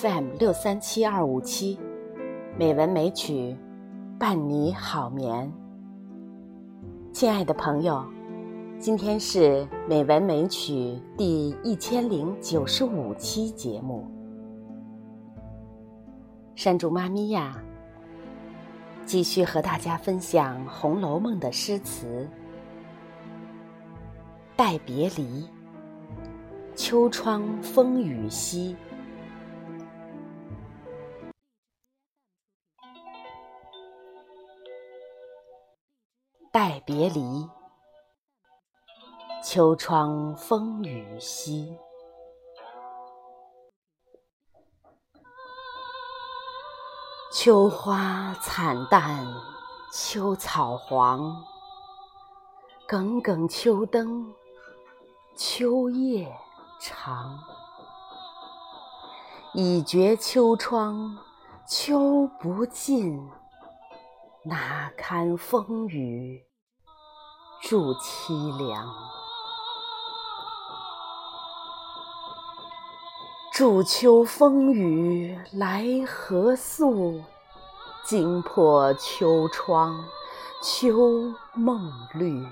FM 六三七二五七，美文美曲伴你好眠。亲爱的朋友，今天是美文美曲第一千零九十五期节目。山竹妈咪呀，继续和大家分享《红楼梦》的诗词。待别离，秋窗风雨夕。别离，秋窗风雨夕。秋花惨淡，秋草黄，耿耿秋灯。秋夜长，已觉秋窗秋不尽，哪堪风雨助凄凉？祝秋风雨来何宿？惊破秋窗秋梦绿。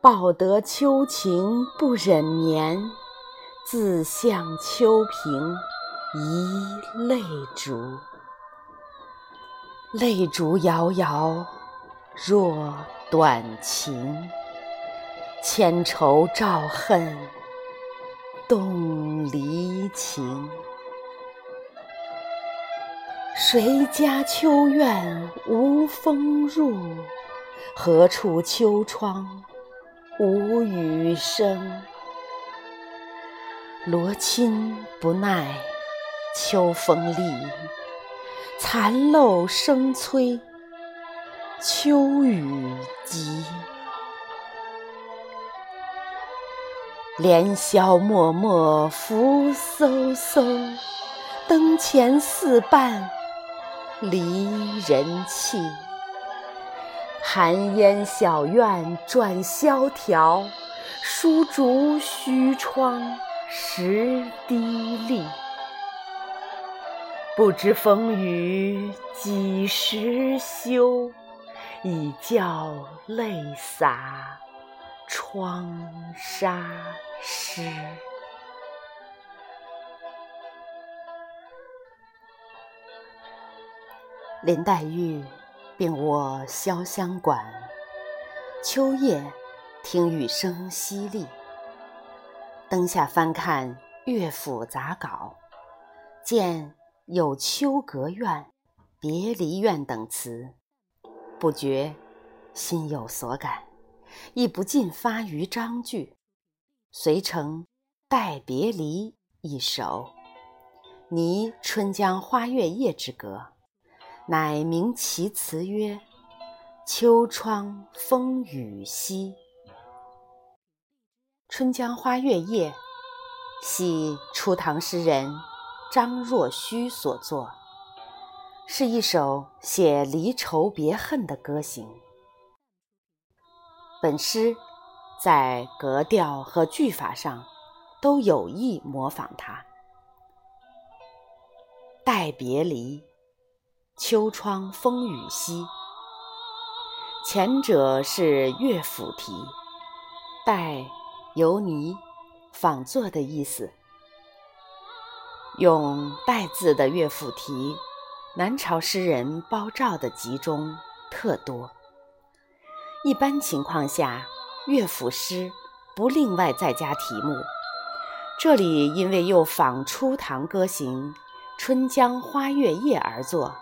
报得秋情不忍眠，自向秋屏一泪烛。泪烛摇摇若短情，千愁照恨动离情。谁家秋院无风入？何处秋窗？无雨声，罗衾不耐秋风力，残漏声催秋雨急。连宵默默浮飕飕，灯前似伴离人泣。寒烟小院转萧条，疏竹虚窗湿滴沥。不知风雨几时休，已教泪洒窗纱湿。林黛玉。病卧潇湘馆，秋夜听雨声淅沥。灯下翻看乐府杂稿，见有“秋阁怨”“别离怨”等词，不觉心有所感，亦不禁发于章句，遂成《拜别离》一首，拟《春江花月夜》之歌。乃名其词曰：“秋窗风雨夕。”《春江花月夜》系初唐诗人张若虚所作，是一首写离愁别恨的歌行。本诗在格调和句法上都有意模仿它。待别离。秋窗风雨夕，前者是乐府题，待游泥仿作的意思。用带字的乐府题，南朝诗人包照的集中特多。一般情况下，乐府诗不另外再加题目。这里因为又仿初唐歌行《春江花月夜》而作。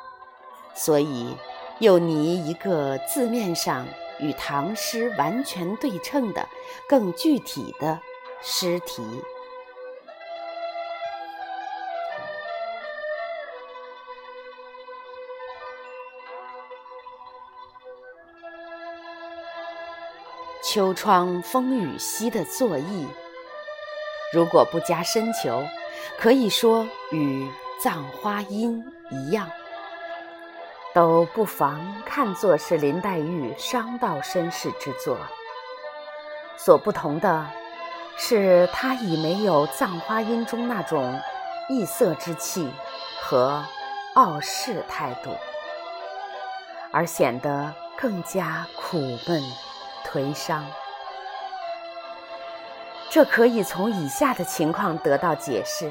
所以，又拟一个字面上与唐诗完全对称的、更具体的诗题。秋窗风雨夕的作意，如果不加深求，可以说与《葬花阴》一样。都不妨看作是林黛玉伤道身世之作。所不同的，是她已没有葬花阴中那种异色之气和傲世态度，而显得更加苦闷颓伤。这可以从以下的情况得到解释：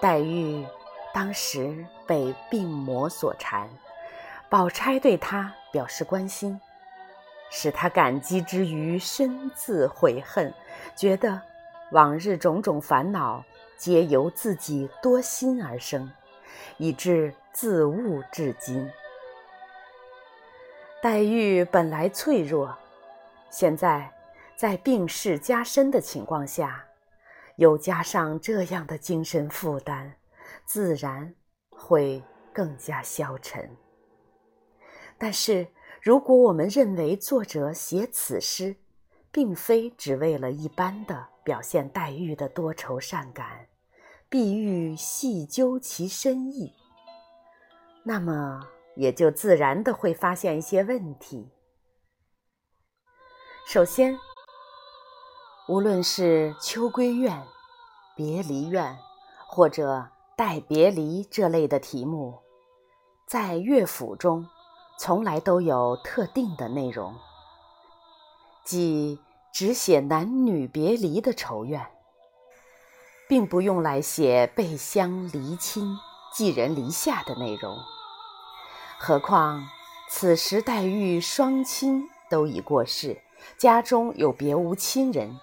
黛玉当时被病魔所缠，宝钗对她表示关心。使他感激之余，深自悔恨，觉得往日种种烦恼皆由自己多心而生，以致自误至今。黛玉本来脆弱，现在在病势加深的情况下，又加上这样的精神负担，自然会更加消沉。但是。如果我们认为作者写此诗，并非只为了一般的表现黛玉的多愁善感，必欲细究其深意，那么也就自然的会发现一些问题。首先，无论是秋闺怨、别离怨，或者待别离这类的题目，在乐府中。从来都有特定的内容，即只写男女别离的愁怨，并不用来写背乡离亲、寄人篱下的内容。何况此时黛玉双亲都已过世，家中有别无亲人，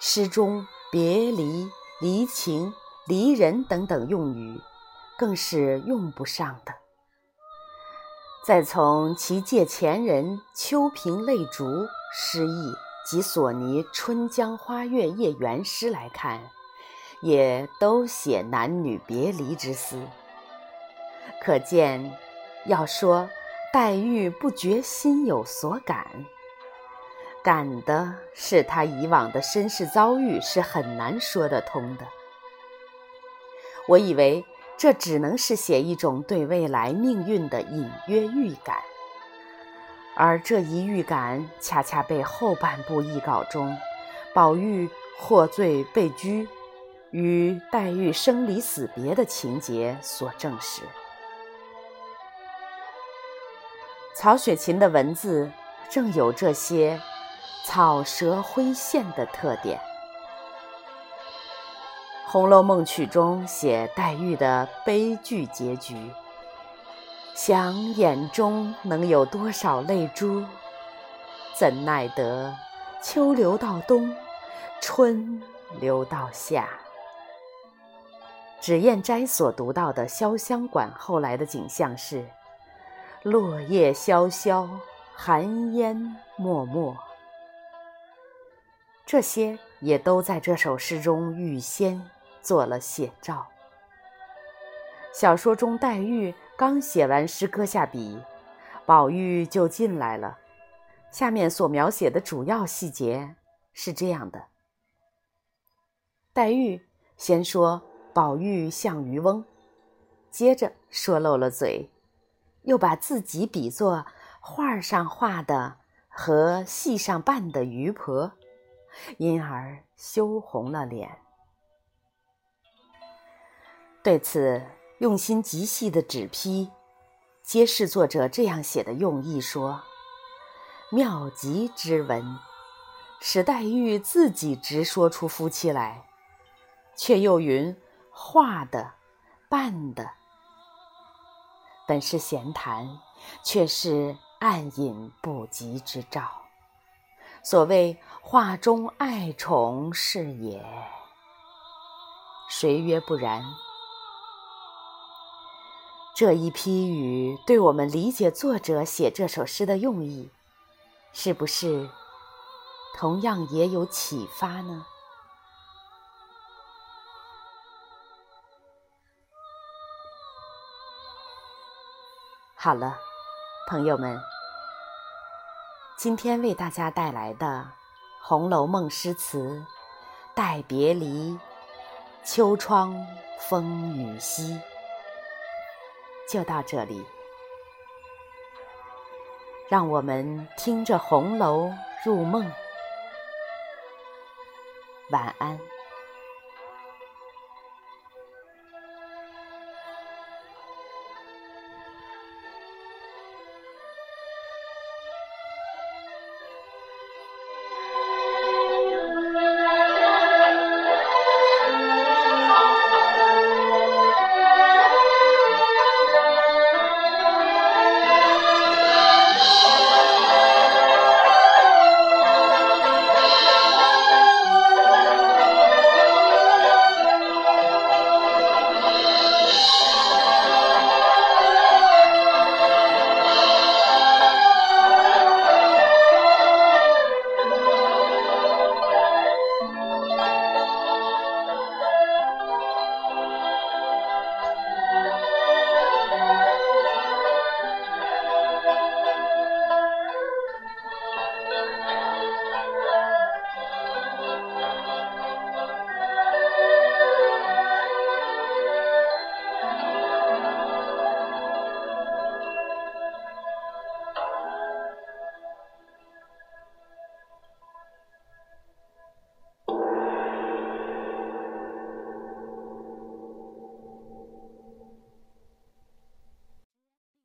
诗中别离、离情、离人等等用语，更是用不上的。再从其借前人秋萍泪烛诗意及索尼《春江花月夜圆》诗来看，也都写男女别离之思。可见，要说黛玉不觉心有所感，感的是她以往的身世遭遇，是很难说得通的。我以为。这只能是写一种对未来命运的隐约预感，而这一预感恰恰被后半部译稿中宝玉获罪被拘与黛玉生离死别的情节所证实。曹雪芹的文字正有这些草蛇灰线的特点。《红楼梦》曲中写黛玉的悲剧结局，想眼中能有多少泪珠？怎奈得秋流到冬，春流到夏。脂砚斋所读到的潇湘馆后来的景象是：落叶萧萧，寒烟漠漠。这些也都在这首诗中预先。做了写照。小说中，黛玉刚写完诗，搁下笔，宝玉就进来了。下面所描写的主要细节是这样的：黛玉先说宝玉像渔翁，接着说漏了嘴，又把自己比作画上画的和戏上扮的渔婆，因而羞红了脸。对此用心极细的纸批，揭示作者这样写的用意：说妙极之文，使黛玉自己直说出夫妻来，却又云画的、扮的，本是闲谈，却是暗隐不吉之兆。所谓画中爱宠是也，谁曰不然？这一批语对我们理解作者写这首诗的用意，是不是同样也有启发呢？好了，朋友们，今天为大家带来的《红楼梦》诗词《待别离》，秋窗风雨夕。就到这里，让我们听着红楼入梦。晚安。